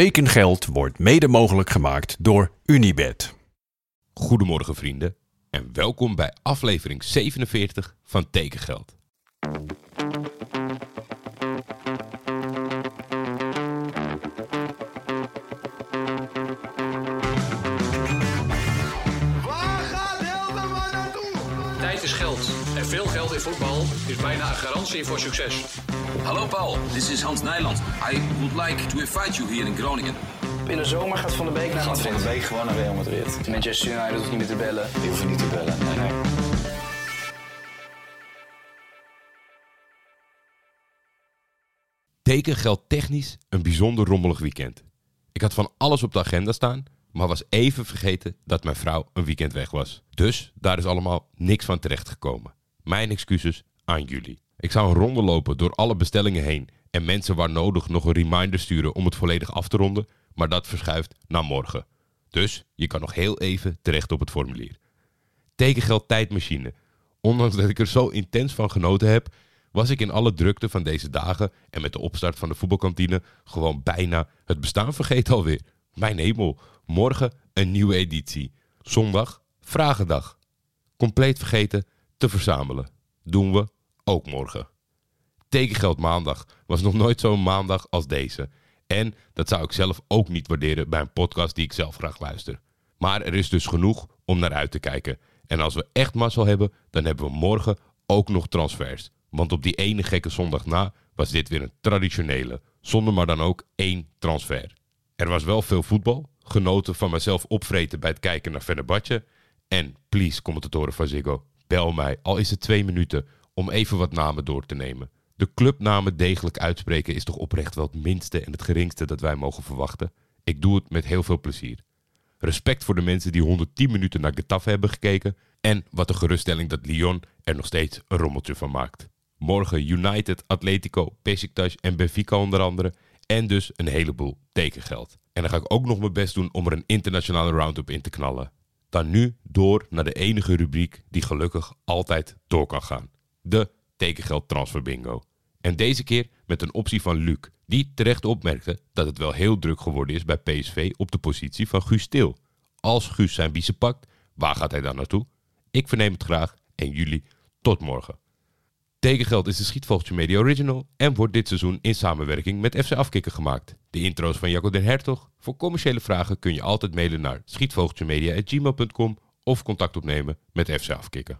Tekengeld wordt mede mogelijk gemaakt door Unibed. Goedemorgen vrienden en welkom bij aflevering 47 van Tekengeld. Tijd is geld. En veel geld in voetbal is bijna een garantie voor succes. Hallo Paul, this is Hans Nijland. I would like to invite you here in Groningen. In de zomer gaat Van de Beek naar Gaat Van Madrid. de Beek gewoon naar Real Madrid. Manchester United hoeft niet meer te bellen. Die hoeven niet te bellen. Nee, nee. Teken geldt technisch een bijzonder rommelig weekend. Ik had van alles op de agenda staan, maar was even vergeten dat mijn vrouw een weekend weg was. Dus daar is allemaal niks van terecht gekomen. Mijn excuses aan jullie. Ik zou een ronde lopen door alle bestellingen heen en mensen waar nodig nog een reminder sturen om het volledig af te ronden, maar dat verschuift naar morgen. Dus je kan nog heel even terecht op het formulier. Tekengeld tijdmachine. Ondanks dat ik er zo intens van genoten heb, was ik in alle drukte van deze dagen en met de opstart van de voetbalkantine gewoon bijna het bestaan vergeten alweer. Mijn hemel, morgen een nieuwe editie. Zondag, vragendag. Compleet vergeten te verzamelen. Doen we ook morgen. Tekengeld maandag was nog nooit zo'n maandag als deze. En dat zou ik zelf ook niet waarderen bij een podcast die ik zelf graag luister. Maar er is dus genoeg om naar uit te kijken. En als we echt mazzel hebben, dan hebben we morgen ook nog transfers. Want op die ene gekke zondag na was dit weer een traditionele, zonder maar dan ook één transfer. Er was wel veel voetbal, genoten van mezelf opvreten bij het kijken naar Fenerbahce. En please, commentatoren van Ziggo, bel mij, al is het twee minuten, om even wat namen door te nemen. De clubnamen degelijk uitspreken is toch oprecht wel het minste en het geringste dat wij mogen verwachten. Ik doe het met heel veel plezier. Respect voor de mensen die 110 minuten naar Getafe hebben gekeken. En wat een geruststelling dat Lyon er nog steeds een rommeltje van maakt. Morgen United, Atletico, Besiktas en Benfica onder andere. En dus een heleboel tekengeld. En dan ga ik ook nog mijn best doen om er een internationale roundup in te knallen. Dan nu door naar de enige rubriek die gelukkig altijd door kan gaan. De tekengeld transfer bingo. En deze keer met een optie van Luc, die terecht opmerkte dat het wel heel druk geworden is bij PSV op de positie van Guus Til. Als Guus zijn biezen pakt, waar gaat hij dan naartoe? Ik verneem het graag en jullie tot morgen. Tekengeld is de Schietvogeltje Media Original en wordt dit seizoen in samenwerking met FC Afkikken gemaakt. De intro's van Jacco den Hertog. Voor commerciële vragen kun je altijd mailen naar schietvogeltjemedia.gmail.com of contact opnemen met FC Afkikken.